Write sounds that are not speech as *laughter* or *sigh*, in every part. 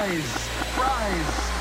rise, rise.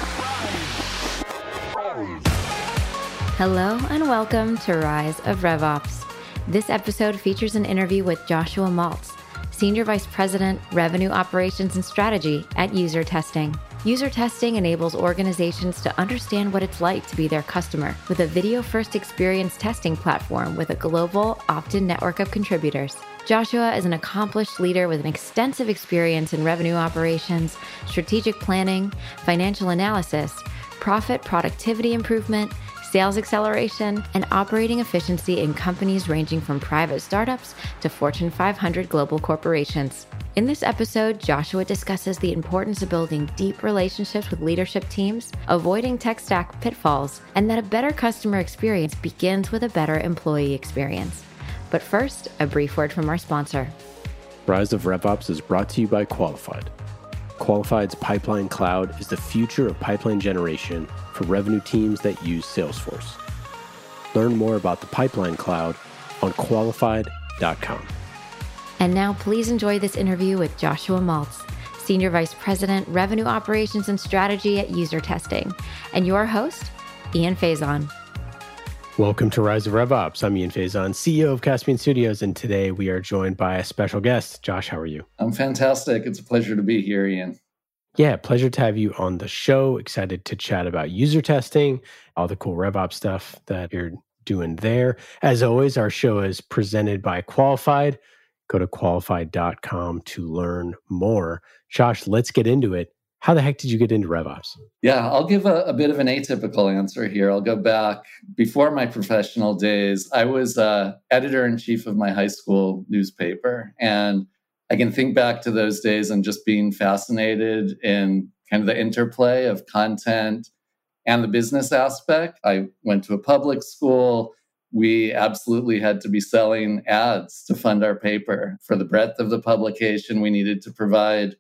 Hello and welcome to Rise of RevOps. This episode features an interview with Joshua Maltz, Senior Vice President, Revenue Operations and Strategy at UserTesting. User testing enables organizations to understand what it's like to be their customer with a video first experience testing platform with a global opt in network of contributors. Joshua is an accomplished leader with an extensive experience in revenue operations, strategic planning, financial analysis, profit productivity improvement, sales acceleration, and operating efficiency in companies ranging from private startups to Fortune 500 global corporations. In this episode, Joshua discusses the importance of building deep relationships with leadership teams, avoiding tech stack pitfalls, and that a better customer experience begins with a better employee experience. But first, a brief word from our sponsor. Rise of RevOps is brought to you by Qualified. Qualified's Pipeline Cloud is the future of pipeline generation for revenue teams that use Salesforce. Learn more about the Pipeline Cloud on qualified.com. And now, please enjoy this interview with Joshua Maltz, Senior Vice President, Revenue Operations and Strategy at UserTesting, and your host, Ian Faison. Welcome to Rise of RevOps. I'm Ian Faison, CEO of Caspian Studios, and today we are joined by a special guest. Josh, how are you? I'm fantastic. It's a pleasure to be here, Ian. Yeah, pleasure to have you on the show. Excited to chat about UserTesting, all the cool RevOps stuff that you're doing there. As always, our show is presented by Qualified. Go to qualified.com to learn more. Josh, let's get into it. How the heck did you get into RevOps? Yeah, I'll give a, a, bit of an atypical answer here. I'll go back before my professional days. I was uh, editor in chief of my high school newspaper. And I can think back to those days and just being fascinated in kind of the interplay of content and the business aspect. I went to a public school. We absolutely had to be selling ads to fund our paper. For the breadth of the publication, we needed to provide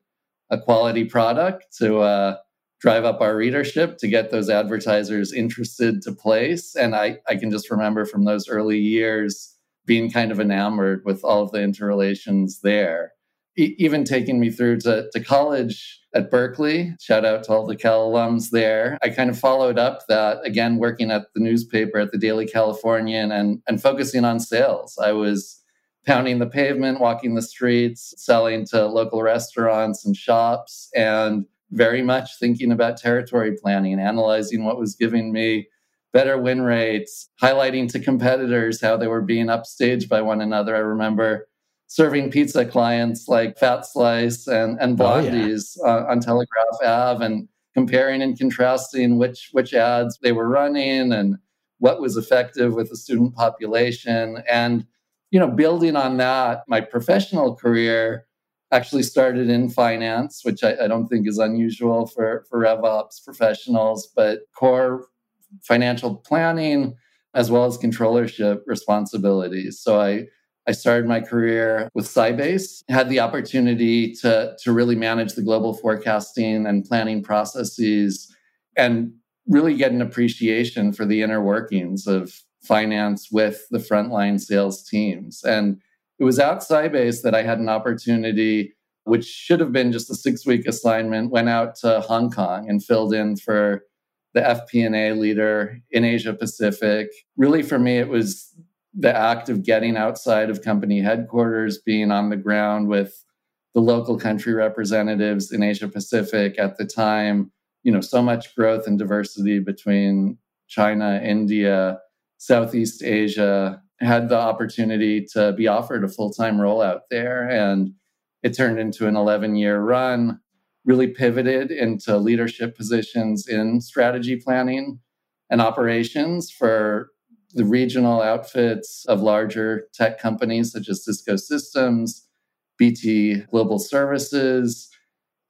a quality product to uh, drive up our readership to get those advertisers interested to place. And I, I can just remember from those early years being kind of enamored with all of the interrelations there. Even taking me through to, to college at Berkeley, shout out to all the Cal alums there. I kind of followed up that again, working at the newspaper at the Daily Californian and, and focusing on sales. I was pounding the pavement, walking the streets, selling to local restaurants and shops, and very much thinking about territory planning, analyzing what was giving me better win rates, highlighting to competitors how they were being upstaged by one another. I remember serving pizza clients like Fat Slice and, and Blondie's oh, yeah. uh, on Telegraph Ave and comparing and contrasting which which ads they were running and what was effective with the student population. And you know, building on that, my professional career actually started in finance, which I, I, don't think is unusual for, for RevOps professionals, but core financial planning as well as controllership responsibilities. So I, I started my career with Sybase, had the opportunity to, to really manage the global forecasting and planning processes and really get an appreciation for the inner workings of finance with the frontline sales teams. And it was at Sybase that I had an opportunity, which should have been just a six week assignment, went out to Hong Kong and filled in for the FP&A leader in Asia Pacific. Really, for me, it was the act of getting outside of company headquarters, being on the ground with the local country representatives in Asia Pacific at the time. You know, so much growth and diversity between China, India, Southeast Asia, had the opportunity to be offered a full time role out there. And it turned into an 11 year run, really pivoted into leadership positions in strategy planning and operations for the regional outfits of larger tech companies such as Cisco Systems, BT Global Services.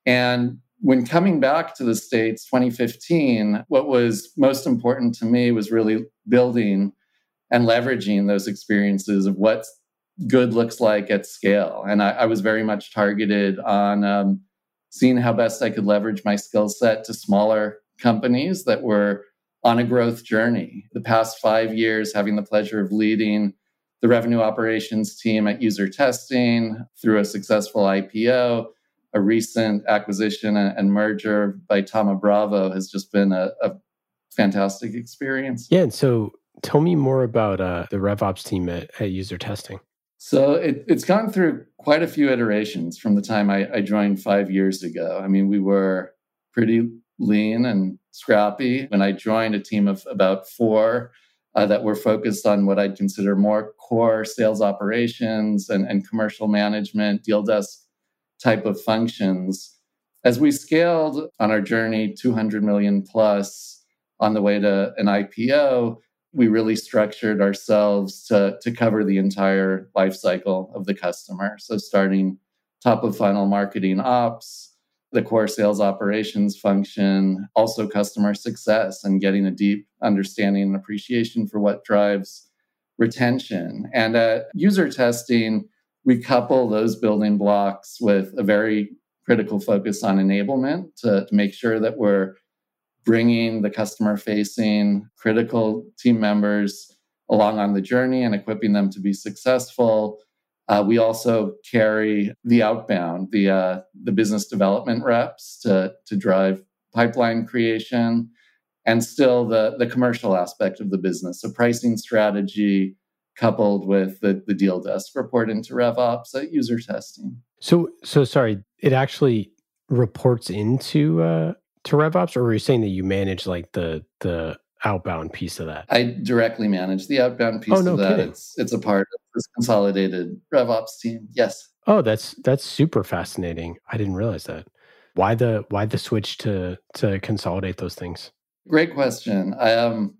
And when coming back to the States 2015, what was most important to me was really building and leveraging those experiences of what good looks like at scale. And I, I was very much targeted on um, seeing how best I could leverage my skill set to smaller companies that were on a growth journey. The past five years, having the pleasure of leading the revenue operations team at UserTesting through a successful IPO, a recent acquisition and merger by Thoma Bravo has just been a, a fantastic experience. Yeah. And so tell me more about uh, the RevOps team at, at UserTesting. So it, it's gone through quite a few iterations from the time I, I joined five years ago. I mean, we were pretty lean and scrappy when I joined a team of about four uh, that were focused on what I'd consider more core sales operations and, and commercial management, deal desk type of functions. As we scaled on our journey, 200 million plus on the way to an IPO, we really structured ourselves to, to cover the entire life cycle of the customer. So starting top of funnel marketing ops, the core sales operations function, also customer success and getting a deep understanding and appreciation for what drives retention. And at UserTesting, we couple those building blocks with a very critical focus on enablement to, to make sure that we're bringing the customer facing critical team members along on the journey and equipping them to be successful. Uh, we also carry the outbound, the uh, the business development reps to to drive pipeline creation, and still the the commercial aspect of the business. So pricing strategy coupled with the the deal desk report into RevOps at UserTesting. So so sorry, it actually reports into uh, to RevOps, or were you saying that you manage like the the outbound piece of that? I directly manage the outbound piece oh, no of that. Kidding. It's it's a part of this consolidated RevOps team. Yes. Oh, that's that's super fascinating. I didn't realize that. Why the why the switch to to consolidate those things? Great question. Um,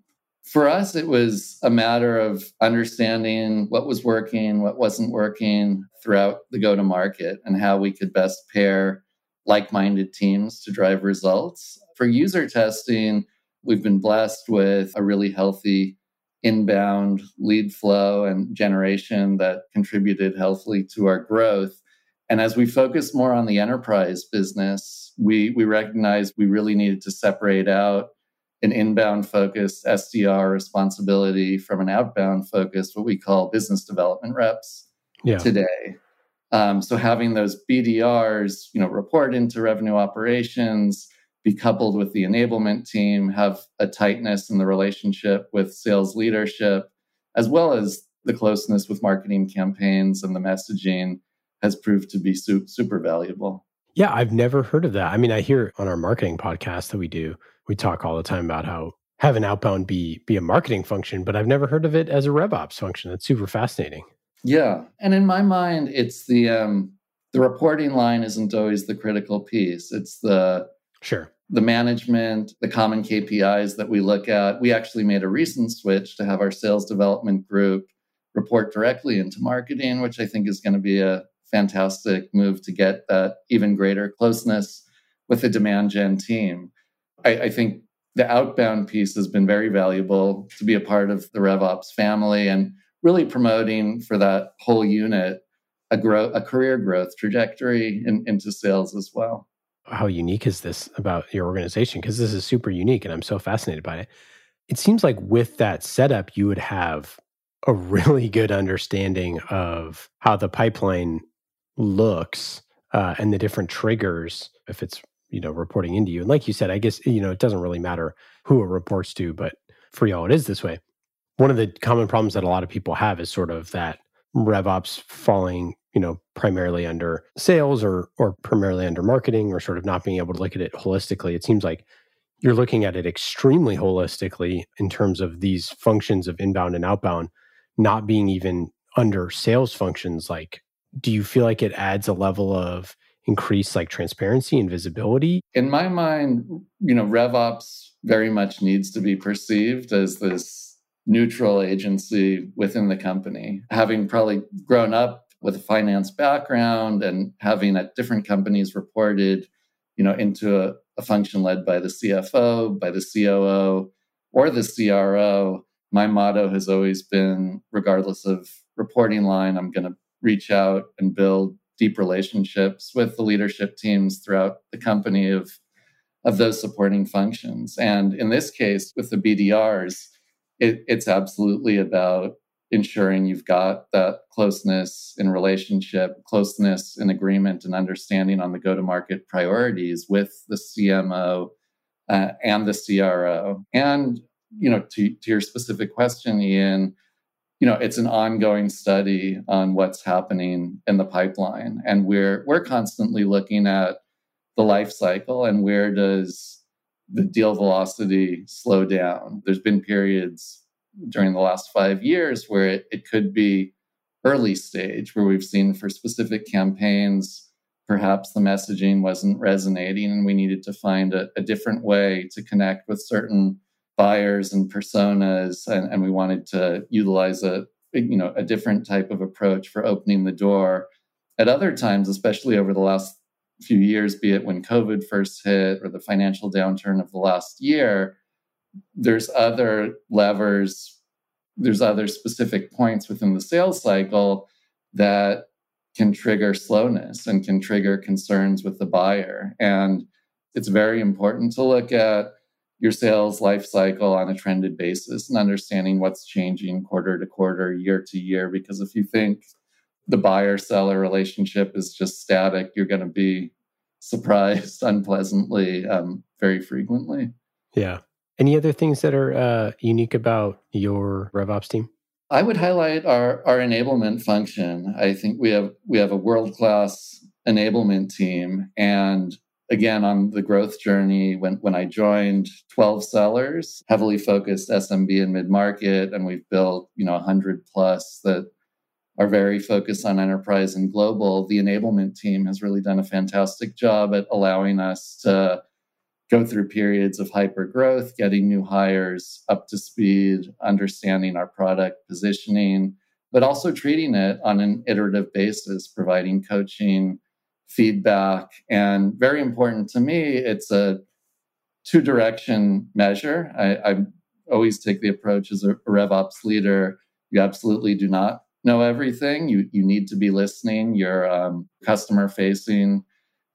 for us, it was a matter of understanding what was working, what wasn't working throughout the go to market, and how we could best pair like minded teams to drive results. For UserTesting, we've been blessed with a really healthy inbound lead flow and generation that contributed healthily to our growth. And as we focus more on the enterprise business, we, we recognized we really needed to separate out an inbound focused SDR responsibility from an outbound focused, what we call business development reps yeah. today. Um, so having those BDRs, you know, report into revenue operations, be coupled with the enablement team, have a tightness in the relationship with sales leadership, as well as the closeness with marketing campaigns and the messaging has proved to be su- super valuable. Yeah, I've never heard of that. I mean, I hear on our marketing podcast that we do, we talk all the time about how have an outbound be be a marketing function, but I've never heard of it as a RevOps function. That's super fascinating. Yeah, and in my mind, it's the um, the reporting line isn't always the critical piece. It's the sure the management, the common KPIs that we look at. We actually made a recent switch to have our sales development group report directly into marketing, which I think is going to be a fantastic move to get that even greater closeness with the demand gen team. I, I think the outbound piece has been very valuable to be a part of the RevOps family and really promoting for that whole unit a grow a career growth trajectory in, into sales as well. How unique is this about your organization? Because this is super unique and I'm so fascinated by it. It seems like with that setup, you would have a *laughs* really good understanding of how the pipeline looks uh, and the different triggers if it's you know reporting into you and like you said i guess you know it doesn't really matter who it reports to but for y'all it is this way one of the common problems that a lot of people have is sort of that RevOps falling, you know, primarily under sales or or primarily under marketing or sort of not being able to look at it holistically. It seems like you're looking at it extremely holistically in terms of these functions of inbound and outbound not being even under sales functions like do you feel like it adds a level of increased like transparency and visibility in my mind you know revops very much needs to be perceived as this neutral agency within the company. Having probably grown up with a finance background and having at different companies reported, you know, into a, a function led by the CFO, by the COO, or the CRO, my motto has always been regardless of reporting line, I'm going to reach out and build deep relationships with the leadership teams throughout the company of of those supporting functions. And in this case, with the BDRs, it, it's absolutely about ensuring you've got that closeness in relationship, closeness in agreement and understanding on the go to market priorities with the CMO uh, and the CRO. And, you know, to, to your specific question, Ian, you know, it's an ongoing study on what's happening in the pipeline. And we're we're constantly looking at the life cycle and where does the deal velocity slow down. There's been periods during the last five years where it, it could be early stage, where we've seen for specific campaigns, perhaps the messaging wasn't resonating and we needed to find a, a different way to connect with certain buyers and personas and, and we wanted to utilize a you know a different type of approach for opening the door at other times especially over the last few years be it when covid first hit or the financial downturn of the last year there's other levers, there's other specific points within the sales cycle that can trigger slowness and can trigger concerns with the buyer. And it's very important to look at your sales life cycle on a trended basis and understanding what's changing quarter to quarter, year to year. Because if you think the buyer seller relationship is just static, you're going to be surprised *laughs* unpleasantly um, very frequently. Yeah. Any other things that are uh, unique about your RevOps team? I would highlight our, our enablement function. I think we have we have a world class enablement team, and again on the growth journey. When when I joined, twelve sellers, heavily focused SMB and mid market, and we've built you know hundred plus that are very focused on enterprise and global. The enablement team has really done a fantastic job at allowing us to go through periods of hyper growth, getting new hires up to speed, understanding our product positioning, but also treating it on an iterative basis, providing coaching, feedback. And very important to me, it's a two direction measure. I, I, always take the approach as a, RevOps leader, you absolutely do not know everything. You, you need to be listening. You're um, customer facing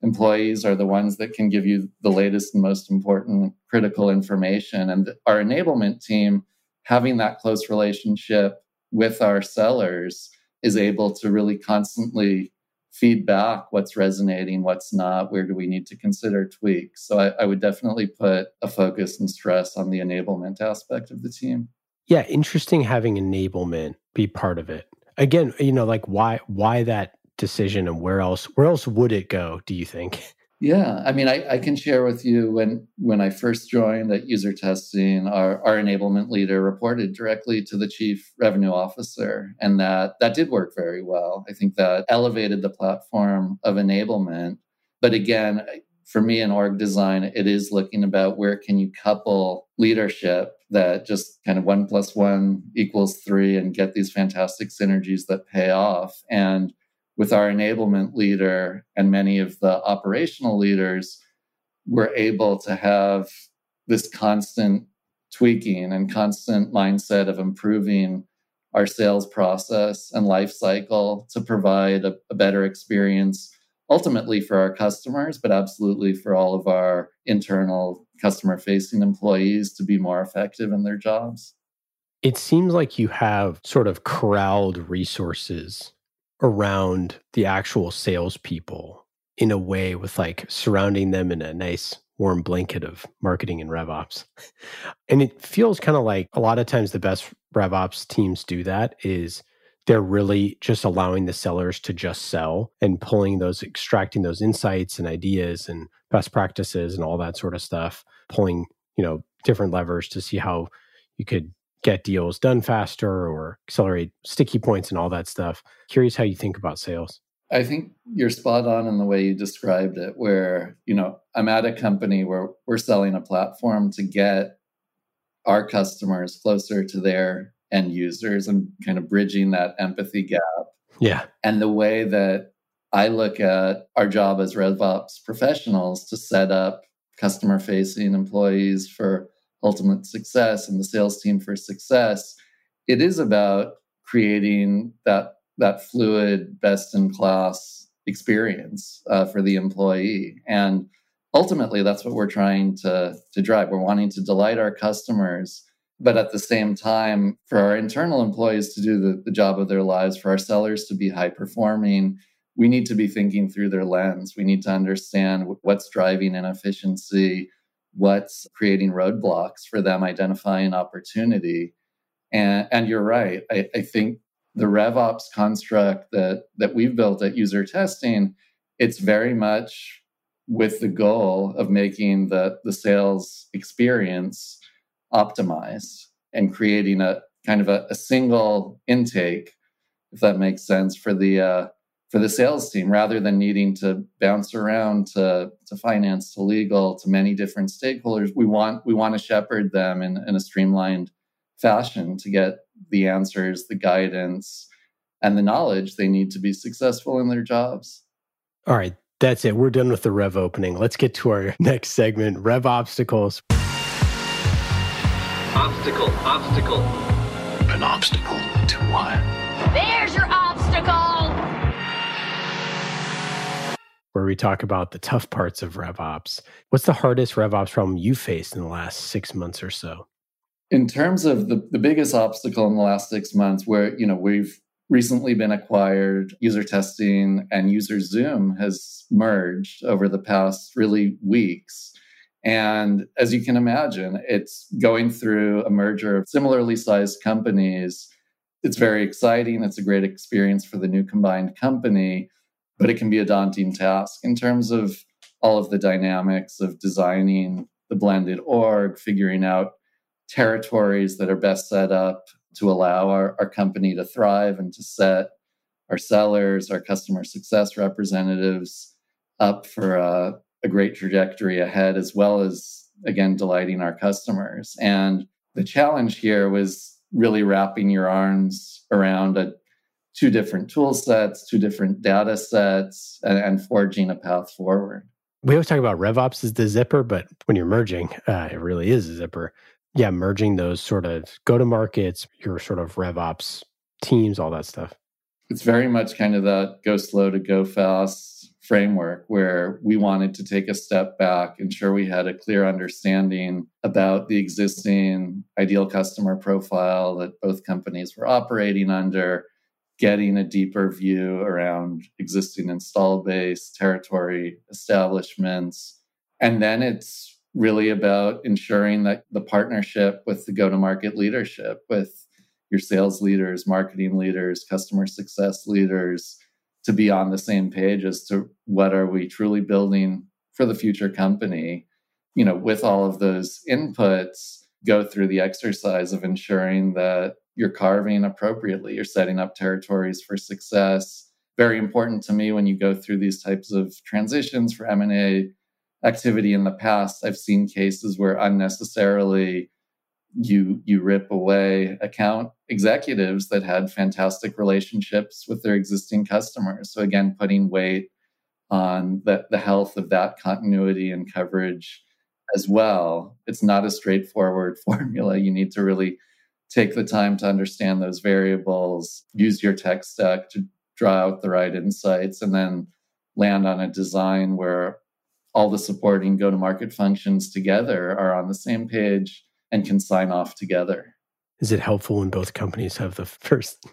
employees are the ones that can give you the latest and most important critical information. And our enablement team, having that close relationship with our sellers, is able to really constantly feedback what's resonating, what's not, where do we need to consider tweaks. So I, I would definitely put a focus and stress on the enablement aspect of the team. Yeah, interesting having enablement be part of it. Again, you know, like why why that decision and where else where else would it go do you think yeah i mean i, I can share with you when when i first joined at UserTesting our, our enablement leader reported directly to the chief revenue officer and that that did work very well. I think that elevated the platform of enablement. But again for me in org design it is looking about where can you couple leadership that just kind of one plus one equals three and get these fantastic synergies that pay off. And with our enablement leader and many of the operational leaders, we're able to have this constant tweaking and constant mindset of improving our sales process and life cycle to provide a, a better experience ultimately for our customers, but absolutely for all of our internal customer facing employees to be more effective in their jobs. It seems like you have sort of corralled resources around the actual salespeople in a way with like surrounding them in a nice warm blanket of marketing and RevOps. And it feels kind of like a lot of times the best RevOps teams do that is they're really just allowing the sellers to just sell and pulling those, extracting those insights and ideas and best practices and all that sort of stuff, pulling, you know, different levers to see how you could get deals done faster or accelerate sticky points and all that stuff. Curious how you think about sales. I think you're spot on in the way you described it, where, you know, I'm at a company where we're selling a platform to get our customers closer to their end users and kind of bridging that empathy gap. Yeah. And the way that I look at our job as RevOps professionals to set up customer facing employees for ultimate success and the sales team for success, it is about creating that that fluid, best in class experience uh, for the employee. And ultimately, that's what we're trying to to drive. We're wanting to delight our customers But at the same time, for our internal employees to do the, the job of their lives, for our sellers to be high performing, we need to be thinking through their lens. We need to understand what's driving inefficiency, what's creating roadblocks for them identifying opportunity. And, and you're right. I, I think the RevOps construct that, that we've built at UserTesting, it's very much with the goal of making the, the sales experience optimized and creating a kind of a, a single intake, if that makes sense, for the uh, for the sales team rather than needing to bounce around to, to finance to legal to many different stakeholders. We want we want to shepherd them in, in a streamlined fashion to get the answers the guidance and the knowledge they need to be successful in their jobs. All right. That's it. We're done with the rev opening. Let's get to our *laughs* next segment rev obstacles. Obstacle obstacle. An obstacle to what where we talk about the tough parts of RevOps. What's the hardest RevOps problem you faced in the last six months or so? In terms of the, the biggest obstacle in the last six months, where you know we've recently been acquired, UserTesting and UserZoom has merged over the past really weeks. And as you can imagine, it's going through a merger of similarly sized companies. It's very exciting. It's a great experience for the new combined company but it can be a daunting task in terms of all of the dynamics of designing the blended org, figuring out territories that are best set up to allow our, our company to thrive and to set our sellers, our customer success representatives up for a, a great trajectory ahead, as well as, again, delighting our customers. And the challenge here was really wrapping your arms around a two different tool sets, two different data sets, and, and forging a path forward. We always talk about RevOps as the zipper, but when you're merging, *laughs* uh, it really is a zipper. Yeah, merging those sort of go to markets, your sort of RevOps teams, all that stuff. It's very much kind of that go slow to go fast framework where we wanted to take a step back, ensure we had a clear understanding about the existing ideal customer profile that both companies were operating under, getting a deeper view around existing install base, territory establishments. And then it's really about ensuring that the partnership with the go to market leadership, with your sales leaders, marketing leaders, customer success leaders, to be on the same page as to what are we truly building for the future company. You know, with all of those inputs, go through the exercise of ensuring that you're carving appropriately, you're setting up territories for success. Very important to me when you go through these types of transitions for M&A activity in the past. I've seen cases where unnecessarily you you rip away account executives that had fantastic relationships with their existing customers. So again, putting weight on the, the health of that continuity and coverage as well. It's not a straightforward *laughs* formula. You need to really take the time to understand those variables, use your tech stack to draw out the right insights, and then land on a design where all the supporting go to market functions together are on the same page and can sign off together. Is it helpful when both companies have the first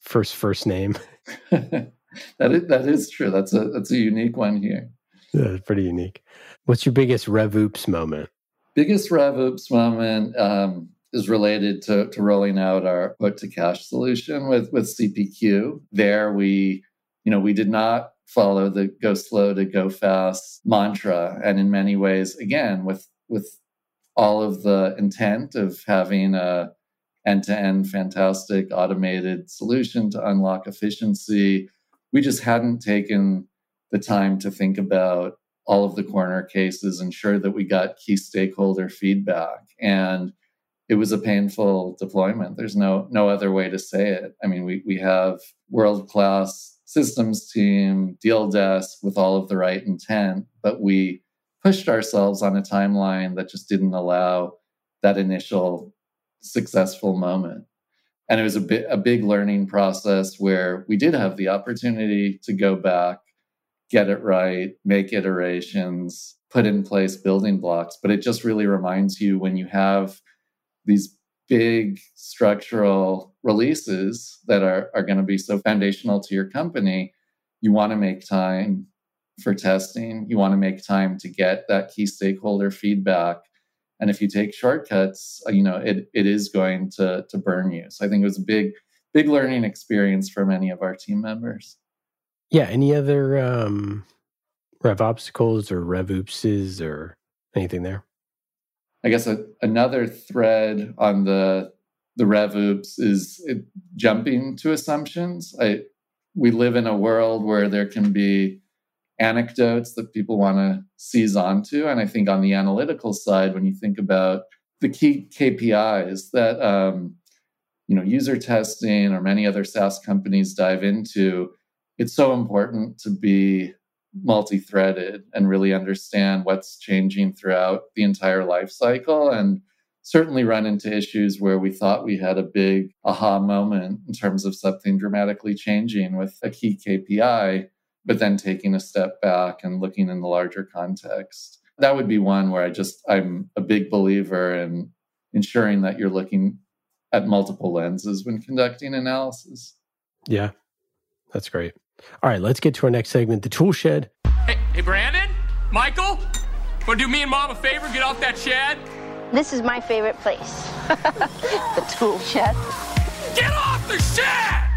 first first name? *laughs* that is that is true. That's a that's a unique one here. Yeah, pretty unique. What's your biggest rev RevOps moment? Biggest rev RevOps moment. Um, is related to, to rolling out our quote to cash solution with, with CPQ. There we, you know, we did not follow the go slow to go fast mantra. And in many ways, again, with with all of the intent of having a end-to-end fantastic automated solution to unlock efficiency, we just hadn't taken the time to think about all of the corner cases, and ensure that we got key stakeholder feedback. And it was a painful deployment. There's no no other way to say it. I mean, we we have world class systems team, deal desk with all of the right intent, but we pushed ourselves on a timeline that just didn't allow that initial successful moment. And it was a bit a big learning process where we did have the opportunity to go back, get it right, make iterations, put in place building blocks. But it just really reminds you when you have these big structural releases that are, are going to be so foundational to your company, you want to make time for testing. You want to make time to get that key stakeholder feedback. And if you take shortcuts, uh, you know, it, it is going to, to burn you. So I think it was a big, big learning experience for many of our team members. Yeah. Any other um, rev obstacles or rev oopses or anything there? I guess a, another thread on the the rev is it, jumping to assumptions. I we live in a world where there can be anecdotes that people want to seize onto, and I think on the analytical side, when you think about the key KPIs that um, you know UserTesting or many other SaaS companies dive into, it's so important to be multi-threaded and really understand what's changing throughout the entire life cycle and certainly run into issues where we thought we had a big aha moment in terms of something dramatically changing with a key KPI, but then taking a step back and looking in the larger context. That would be one where I just, I'm a big believer in ensuring that you're looking at multiple lenses when conducting analysis. Yeah, that's great. All right, let's get to our next segment, the tool shed. Hey, hey Brandon, Michael, want to do me and mom a favor? Get off that shed. This is my favorite place. *laughs* the tool shed. Get off the shed!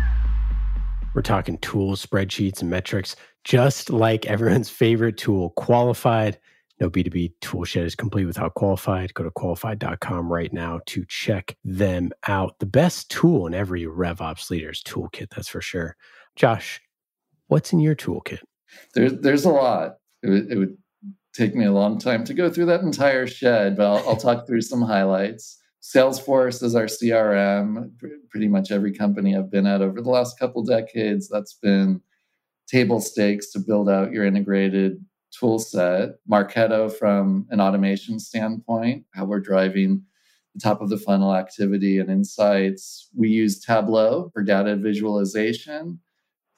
We're talking tools, spreadsheets, and metrics, just like everyone's favorite tool, Qualified. No B2B tool shed is complete without qualified. Go to qualified.com right now to check them out. The best tool in every RevOps leader's toolkit, that's for sure. Josh, what's in your toolkit? There's there's a lot. It would, it would take me a long time to go through that entire shed, but I'll, I'll talk through some highlights. Salesforce is our CRM. Pretty much every company I've been at over the last couple decades, that's been table stakes to build out your integrated tool set. Marketo from an automation standpoint, how we're driving the top of the funnel activity and insights. We use Tableau for data visualization.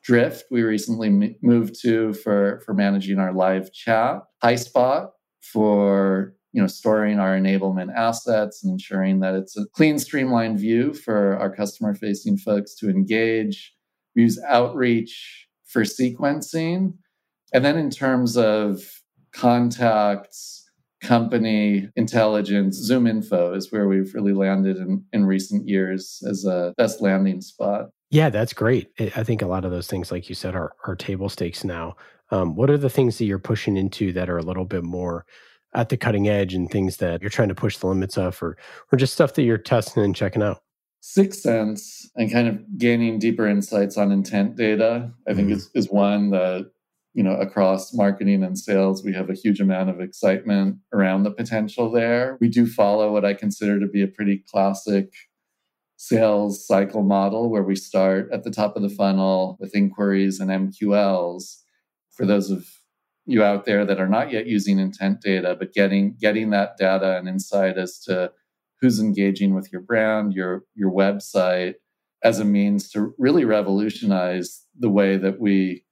Drift, we recently moved to for, for managing our live chat. HighSpot for you know storing our enablement assets and ensuring that it's a clean, streamlined view for our customer facing folks to engage. We use Outreach for sequencing. And then in terms of contacts, company intelligence, ZoomInfo is where we've really landed in, in recent years as a best landing spot. Yeah, that's great. I think a lot of those things, like you said, are, are table stakes now. Um, what are the things that you're pushing into that are a little bit more at the cutting edge and things that you're trying to push the limits of, or or just stuff that you're testing and checking out? 6sense and kind of gaining deeper insights on intent data, I think mm-hmm. is, is one that you know across marketing and sales we have a huge amount of excitement around the potential there we do follow what i consider to be a pretty classic sales cycle model where we start at the top of the funnel with inquiries and MQLs. For those of you out there that are not yet using intent data, but getting getting that data and insight as to who's engaging with your brand, your your website, as a means to really revolutionize the way that we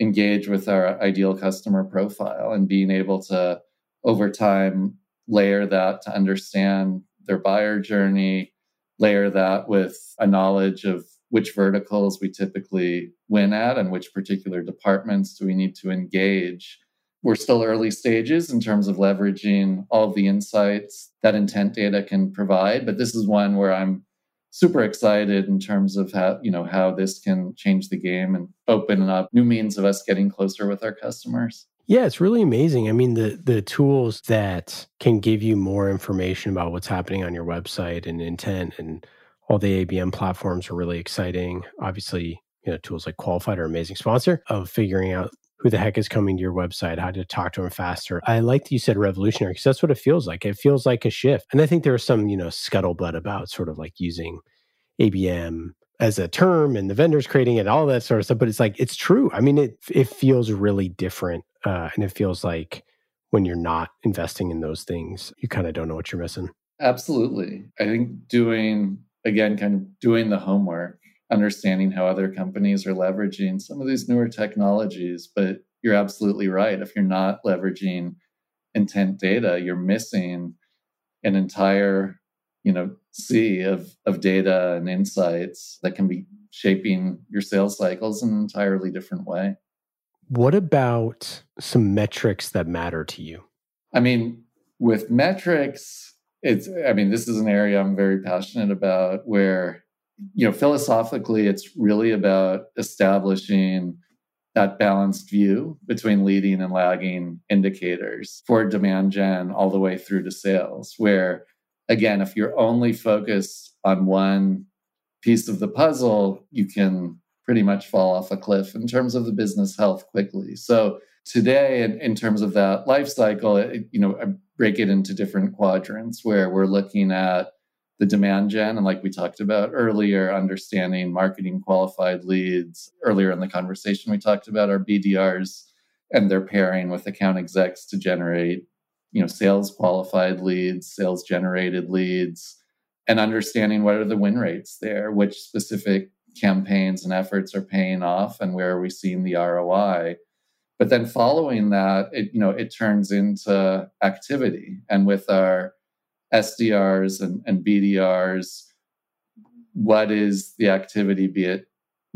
engage with our ideal customer profile and being able to over time layer that to understand their buyer journey layer that with a knowledge of which verticals we typically win at and which particular departments do we need to engage. We're still early stages in terms of leveraging all of the insights that intent data can provide, but this is one where I'm super excited in terms of how, you know, how this can change the game and open up new means of us getting closer with our customers. Yeah, it's really amazing. I mean, the the tools that can give you more information about what's happening on your website and intent and all the ABM platforms are really exciting. Obviously, you know, tools like Qualified are amazing sponsor of figuring out who the heck is coming to your website, how to talk to them faster. I like that you said revolutionary because that's what it feels like. It feels like a shift. And I think there's some, you know, scuttlebutt about sort of like using ABM as a term and the vendors creating it, all that sort of stuff. But it's like it's true. I mean, it it feels really different uh, and it feels like when you're not investing in those things, you kind of don't know what you're missing. Absolutely. I think doing, again, kind of doing the homework, understanding how other companies are leveraging some of these newer technologies. But you're absolutely right. If you're not leveraging intent data, you're missing an entire, you know, sea of, of data and insights that can be shaping your sales cycles in an entirely different way. What about some metrics that matter to you? I mean, with metrics, it's, I mean, this is an area I'm very passionate about where, you know, philosophically, it's really about establishing that balanced view between leading and lagging indicators for demand gen all the way through to sales. Where, again, if you're only focused on one piece of the puzzle, you can pretty much fall off a cliff in terms of the business health quickly. So, today, in, in terms of that life cycle, it, you know, I break it into different quadrants where we're looking at the demand gen. And like we talked about earlier, understanding marketing qualified leads. Earlier in the conversation, we talked about our BDRs and their pairing with account execs to generate, you know, sales qualified leads, sales generated leads, and understanding what are the win rates there, which specific campaigns and efforts are paying off and where are we seeing the ROI. But then following that, it, you know, it turns into activity. And with our SDRs and, and BDRs, what is the activity, be it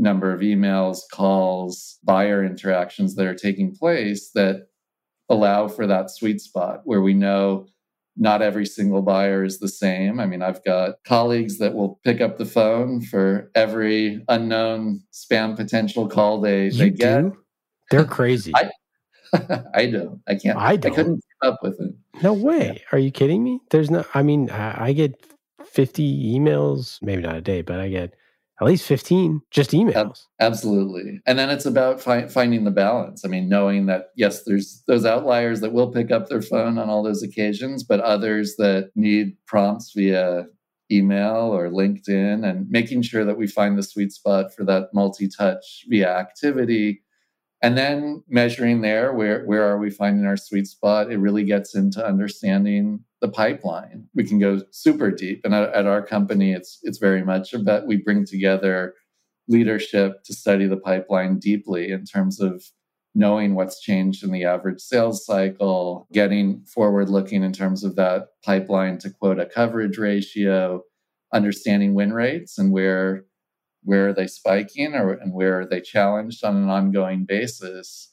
number of emails, calls, buyer interactions that are taking place that allow for that sweet spot where we know not every single buyer is the same. I mean, I've got colleagues that will pick up the phone for every unknown spam potential call they, You they get. do? They're crazy. I, *laughs* I don't. I can't. I don't. I couldn't keep up with it. no way. Are you kidding me? There's no, I mean, I, I get 50 emails, maybe not a day, but I get at least 15 just emails. Absolutely. And then it's about fi- finding the balance. I mean, knowing that, yes, there's those outliers that will pick up their phone on all those occasions, but others that need prompts via email or LinkedIn and making sure that we find the sweet spot for that multi touch via activity. And then measuring there, where, where are we finding our sweet spot? It really gets into understanding the pipeline. We can go super deep. And at, at our company, it's it's very much about we bring together leadership to study the pipeline deeply in terms of knowing what's changed in the average sales cycle, getting forward looking in terms of that pipeline to quota coverage ratio, understanding win rates and where where are they spiking or and where are they challenged on an ongoing basis?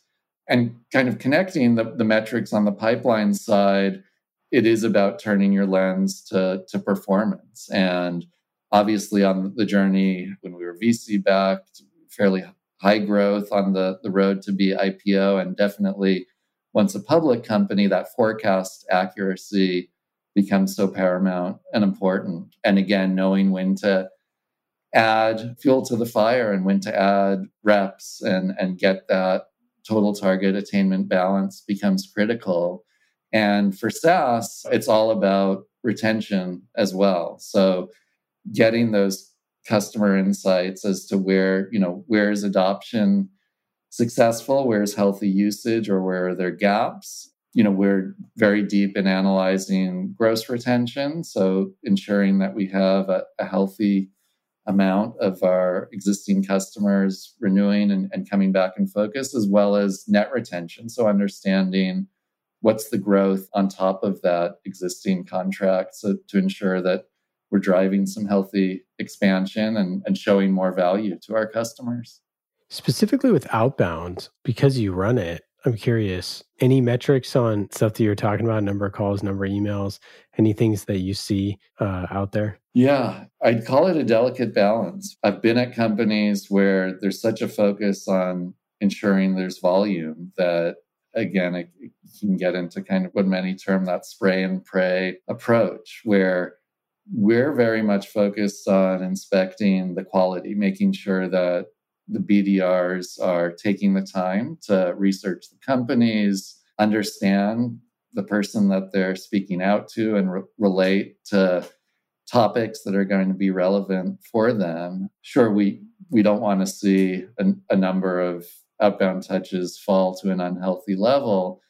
And kind of connecting the, the metrics on the pipeline side it is about turning your lens to, to performance. And obviously on the journey when we were vc backed fairly high growth on the, the road to be ipo and definitely once a public company that forecast accuracy becomes so paramount and important. And again knowing when to add fuel to the fire and when to add reps and and get that total target attainment balance becomes critical. And for SaaS it's all about retention as well. So getting those customer insights as to where you know where is adoption successful where is healthy usage or where are there gaps? You know we're very deep in analyzing gross retention so ensuring that we have a, a healthy amount of our existing customers renewing and, and coming back in focus, as well as net retention. So, understanding what's the growth on top of that existing contract so to ensure that we're driving some healthy expansion and, and showing more value to our customers. Specifically with outbound, because you run it, I'm curious, any metrics on stuff that you're talking about, number of calls, number of emails, any things that you see uh, out there? Yeah, I'd call it a delicate balance. I've been at companies where there's such a focus on ensuring there's volume that, again, it, can get into kind of what many term that spray and pray approach, where we're very much focused on inspecting the quality, making sure that the BDRs are taking the time to research the companies, understand the person that they're speaking out to, and re- relate to topics that are going to be relevant for them. Sure, we we don't want to see a, a number of outbound touches fall to an unhealthy level,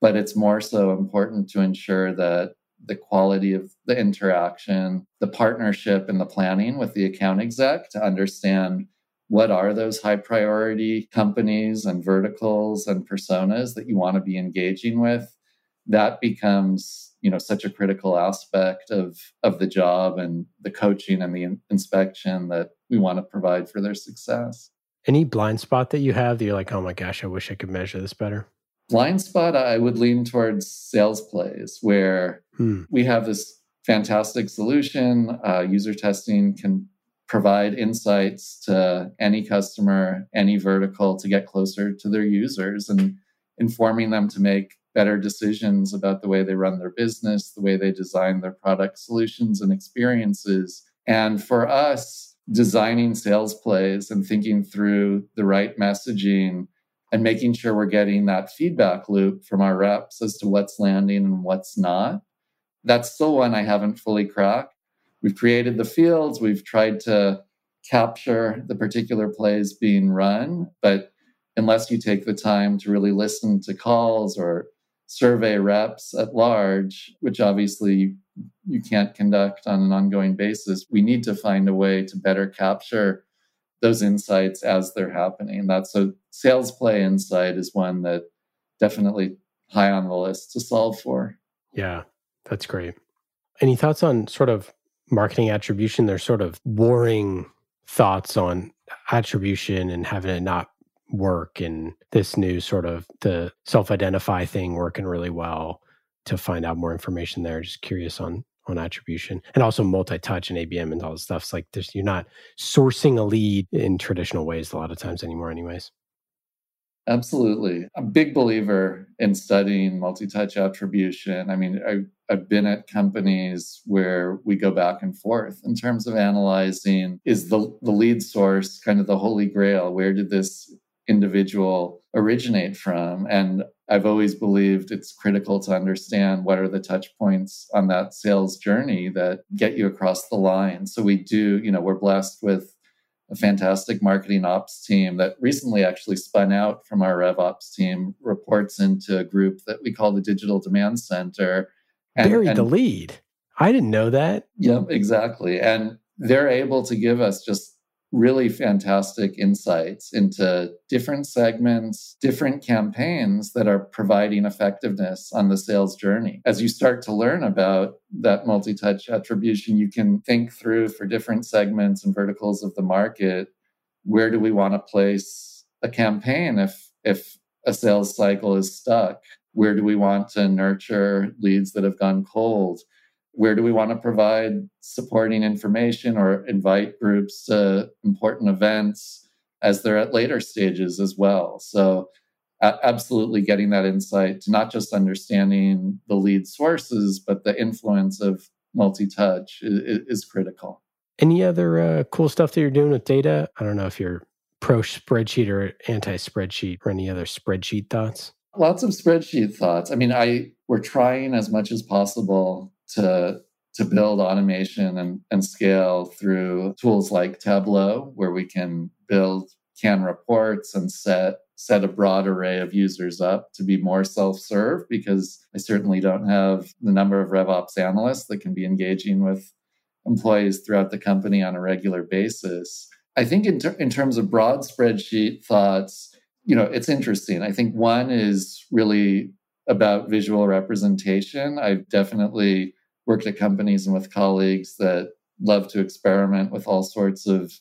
but it's more so important to ensure that the quality of the interaction, the partnership, and the planning with the account exec to understand what are those high priority companies and verticals and personas that you want to be engaging with that becomes you know such a critical aspect of of the job and the coaching and the in- inspection that we want to provide for their success. Any blind spot that you have that you're like, oh my gosh, I wish I could measure this better? Blind spot, I would lean towards sales plays where Hmm. we have this fantastic solution. Uh, UserTesting can provide insights to any customer, any vertical to get closer to their users and informing them to make better decisions about the way they run their business, the way they design their product solutions and experiences. And for us, designing sales plays and thinking through the right messaging and making sure we're getting that feedback loop from our reps as to what's landing and what's not. That's still one I haven't fully cracked. We've created the fields, we've tried to capture the particular plays being run, but unless you take the time to really listen to calls or survey reps at large, which obviously you can't conduct on an ongoing basis, we need to find a way to better capture those insights as they're happening. That's a sales play insight is one that definitely high on the list to solve for. Yeah, that's great. Any thoughts on sort of marketing attribution? There's sort of warring thoughts on attribution and having it not work and this new sort of the self-identify thing working really well to find out more information there. Just curious on on attribution and also multi-touch and ABM and all this stuff. It's like there's you're not sourcing a lead in traditional ways a lot of times anymore, anyways. Absolutely. I'm a big believer in studying multi touch attribution. I mean, I, I've been at companies where we go back and forth in terms of analyzing is the, the lead source kind of the holy grail? Where did this individual originate from? And I've always believed it's critical to understand what are the touch points on that sales journey that get you across the line. So we do, you know, we're blessed with a fantastic marketing ops team that recently actually spun out from our RevOps team, reports into a group that we call the Digital Demand Center. And, Buried and, the lead. I didn't know that. Yep, exactly. And they're able to give us just really fantastic insights into different segments, different campaigns that are providing effectiveness on the sales journey. As you start to learn about that multi touch attribution, you can think through for different segments and verticals of the market where do we want to place a campaign if, if a sales cycle is stuck? Where do we want to nurture leads that have gone cold? where do we want to provide supporting information or invite groups to important events as they're at later stages as well? So absolutely getting that insight to not just understanding the lead sources but the influence of multi-touch is, is critical. Any other uh, cool stuff that you're doing with data? I don't know if you're pro spreadsheet or anti spreadsheet or any other spreadsheet thoughts lots of spreadsheet thoughts i mean i we're trying as much as possible to to build automation and, and scale through tools like Tableau, where we can build can reports and set set a broad array of users up to be more self-serve because I certainly don't have the number of RevOps analysts that can be engaging with employees throughout the company on a regular basis. I think in, ter- in terms of broad spreadsheet thoughts, you know, it's interesting. I think one is really about visual representation. I've definitely worked at companies and with colleagues that love to experiment with all sorts of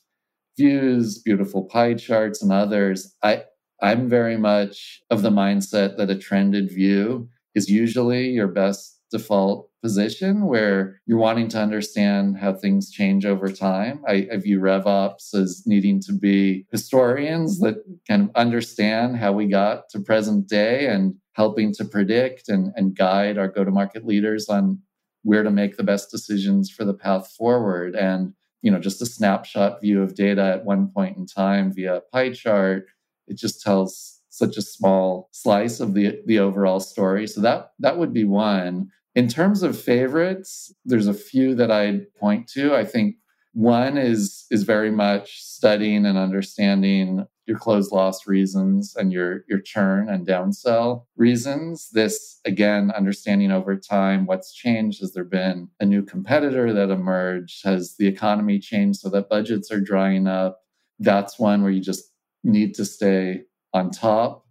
views, beautiful pie charts, and others. I I'm very much of the mindset that a trended view is usually your best default position where you're wanting to understand how things change over time. I, I, view RevOps as needing to be historians that can understand how we got to present day and helping to predict and, and guide our go to market leaders on where to make the best decisions for the path forward. And, you know, just a snapshot view of data at one point in time via pie chart, it just tells such a small slice of the, the overall story. So that that would be one. In terms of favorites, there's a few that I'd point to. I think one is is very much studying and understanding your close loss reasons and your your churn and downsell reasons. This again, understanding over time what's changed. Has there been a new competitor that emerged? Has the economy changed so that budgets are drying up? That's one where you just need to stay on top.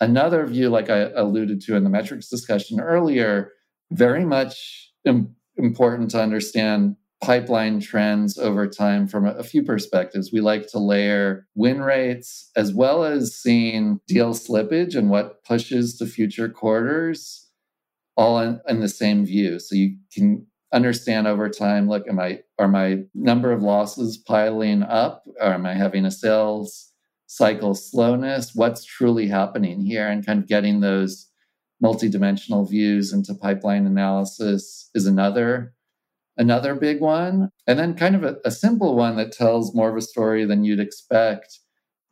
Another view, like I alluded to in the metrics discussion earlier, very much Im- important to understand pipeline trends over time from a, few perspectives. We like to layer win rates as well as seeing deal slippage and what pushes to future quarters all in, in the same view. So you can understand over time look am i are my number of losses piling up or am i having a sales cycle slowness what's truly happening here and kind of getting those multidimensional views into pipeline analysis is another another big one. And then kind of a, a simple one that tells more of a story than you'd expect,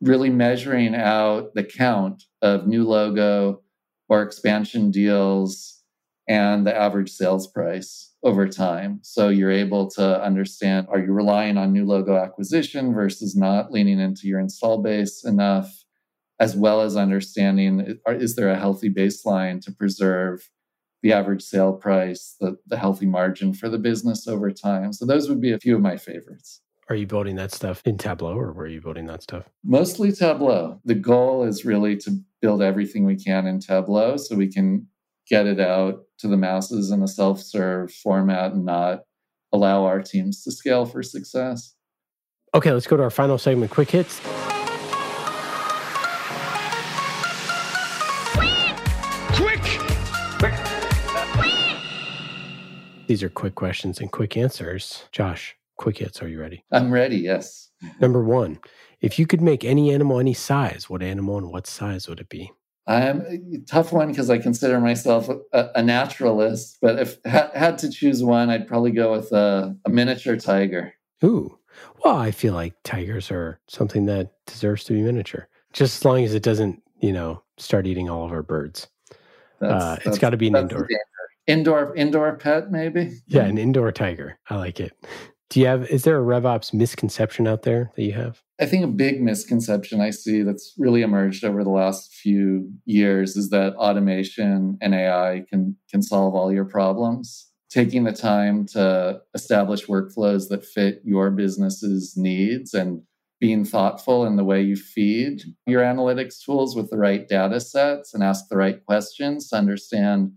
really measuring out the count of new logo or expansion deals and the average sales price over time. So you're able to understand are you relying on new logo acquisition versus not leaning into your install base enough, as well as understanding is there a healthy baseline to preserve the average sale price, the, the healthy margin for the business over time. So those would be a few of my favorites. Are you building that stuff in Tableau or where are you building that stuff? Mostly Tableau. The goal is really to build everything we can in Tableau so we can get it out to the masses in a self serve format and not allow our teams to scale for success. Okay, let's go to our final segment quick hits. These are quick questions and quick answers. Josh, quick hits. Are you ready? I'm ready, yes. Number one, if you could make any animal any size, what animal and what size would it be? I'm a tough one because I consider myself a, a naturalist, but if ha- had to choose one, I'd probably go with a, a miniature tiger. Ooh, well, I feel like tigers are something that deserves to be miniature, just as long as it doesn't, you know, start eating all of our birds. That's, uh, it's got to be an indoor indoor indoor pet maybe? Yeah an indoor tiger. I like it. Do you have is there a revops misconception out there that you have? I think a big misconception i see that's really emerged over the last few years is that automation and ai can can solve all your problems. Taking the time to establish workflows that fit your business's needs and being thoughtful in the way you feed your analytics tools with the right data sets and ask the right questions to understand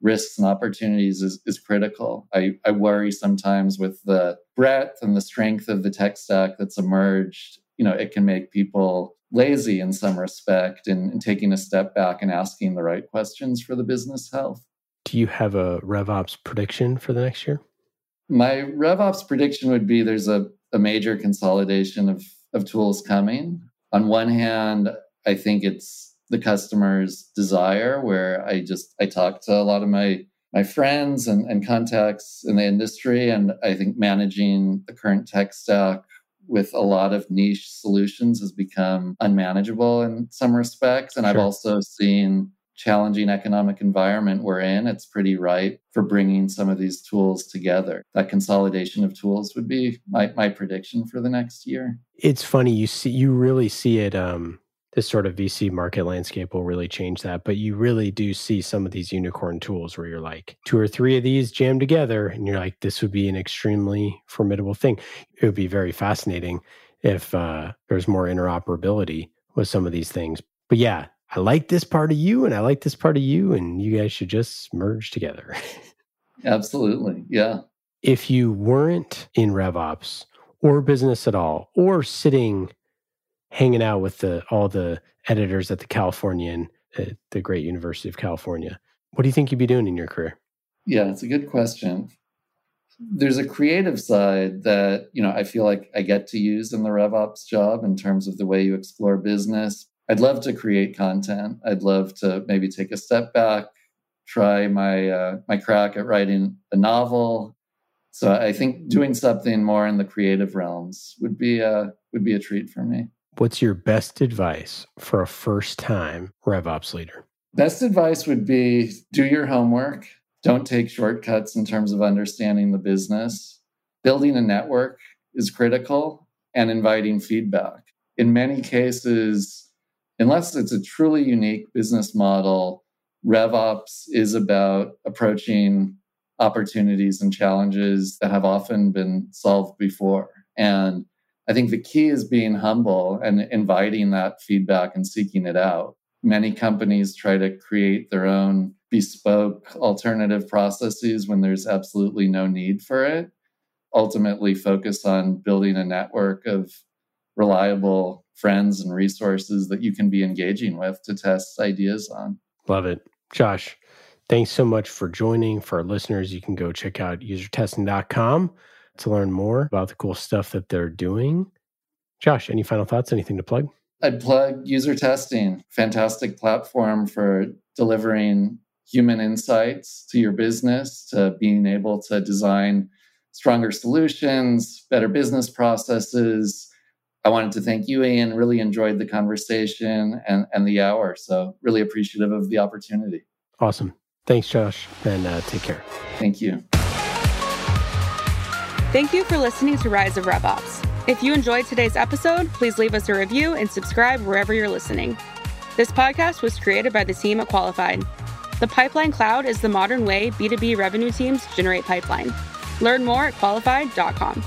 risks and opportunities is, is critical. I, I worry sometimes with the breadth and the strength of the tech stack that's emerged. You know, it can make people lazy in some respect and, and taking a step back and asking the right questions for the business health. Do you have a RevOps prediction for the next year? My RevOps prediction would be there's a, a major consolidation of, of tools coming. On one hand, I think it's the customer's desire where i just i talk to a lot of my my friends and, and contacts in the industry and i think managing the current tech stack with a lot of niche solutions has become unmanageable in some respects. And sure. i've also seen challenging economic environment we're in. It's pretty ripe for bringing some of these tools together. That consolidation of tools would be my, my prediction for the next year. It's funny you see you really see it um this sort of VC market landscape will really change that. But you really do see some of these unicorn tools where you're like two or three of these jammed together, and you're like, this would be an extremely formidable thing. It would be very fascinating if uh, there's more interoperability with some of these things. But yeah, I like this part of you, and I like this part of you, and you guys should just merge together. *laughs* Absolutely. Yeah. If you weren't in RevOps or business at all, or sitting hanging out with the all the editors at the Californian, uh, the great University of California. What do you think you'd be doing in your career? Yeah, it's a good question. There's a creative side that, you know, I feel like I get to use in the RevOps job in terms of the way you explore business. I'd love to create content. I'd love to maybe take a step back, try my uh, my crack at writing a novel. So I think doing something more in the creative realms would be a uh, would be a treat for me. What's your best advice for a first time RevOps leader? Best advice would be do your homework. Don't take shortcuts in terms of understanding the business. Building a network is critical and inviting feedback. In many cases, unless it's a truly unique business model, RevOps is about approaching opportunities and challenges that have often been solved before. And I think the key is being humble and inviting that feedback and seeking it out. Many companies try to create their own bespoke alternative processes when there's absolutely no need for it. Ultimately, focus on building a network of reliable friends and resources that you can be engaging with to test ideas on. Love it. Josh, thanks so much for joining. For our listeners, you can go check out usertesting.com to learn more about the cool stuff that they're doing. Josh, any final thoughts? Anything to plug? I'd plug UserTesting, fantastic platform for delivering human insights to your business, to being able to design stronger solutions, better business processes. I wanted to thank you, Ian. Really enjoyed the conversation and, and the hour. So, really appreciative of the opportunity. Awesome. Thanks, Josh, and uh, take care. Thank you. Thank you for listening to Rise of RevOps. If you enjoyed today's episode, please leave us a review and subscribe wherever you're listening. This podcast was created by the team at Qualified. The Pipeline Cloud is the modern way B2B revenue teams generate pipeline. Learn more at qualified.com.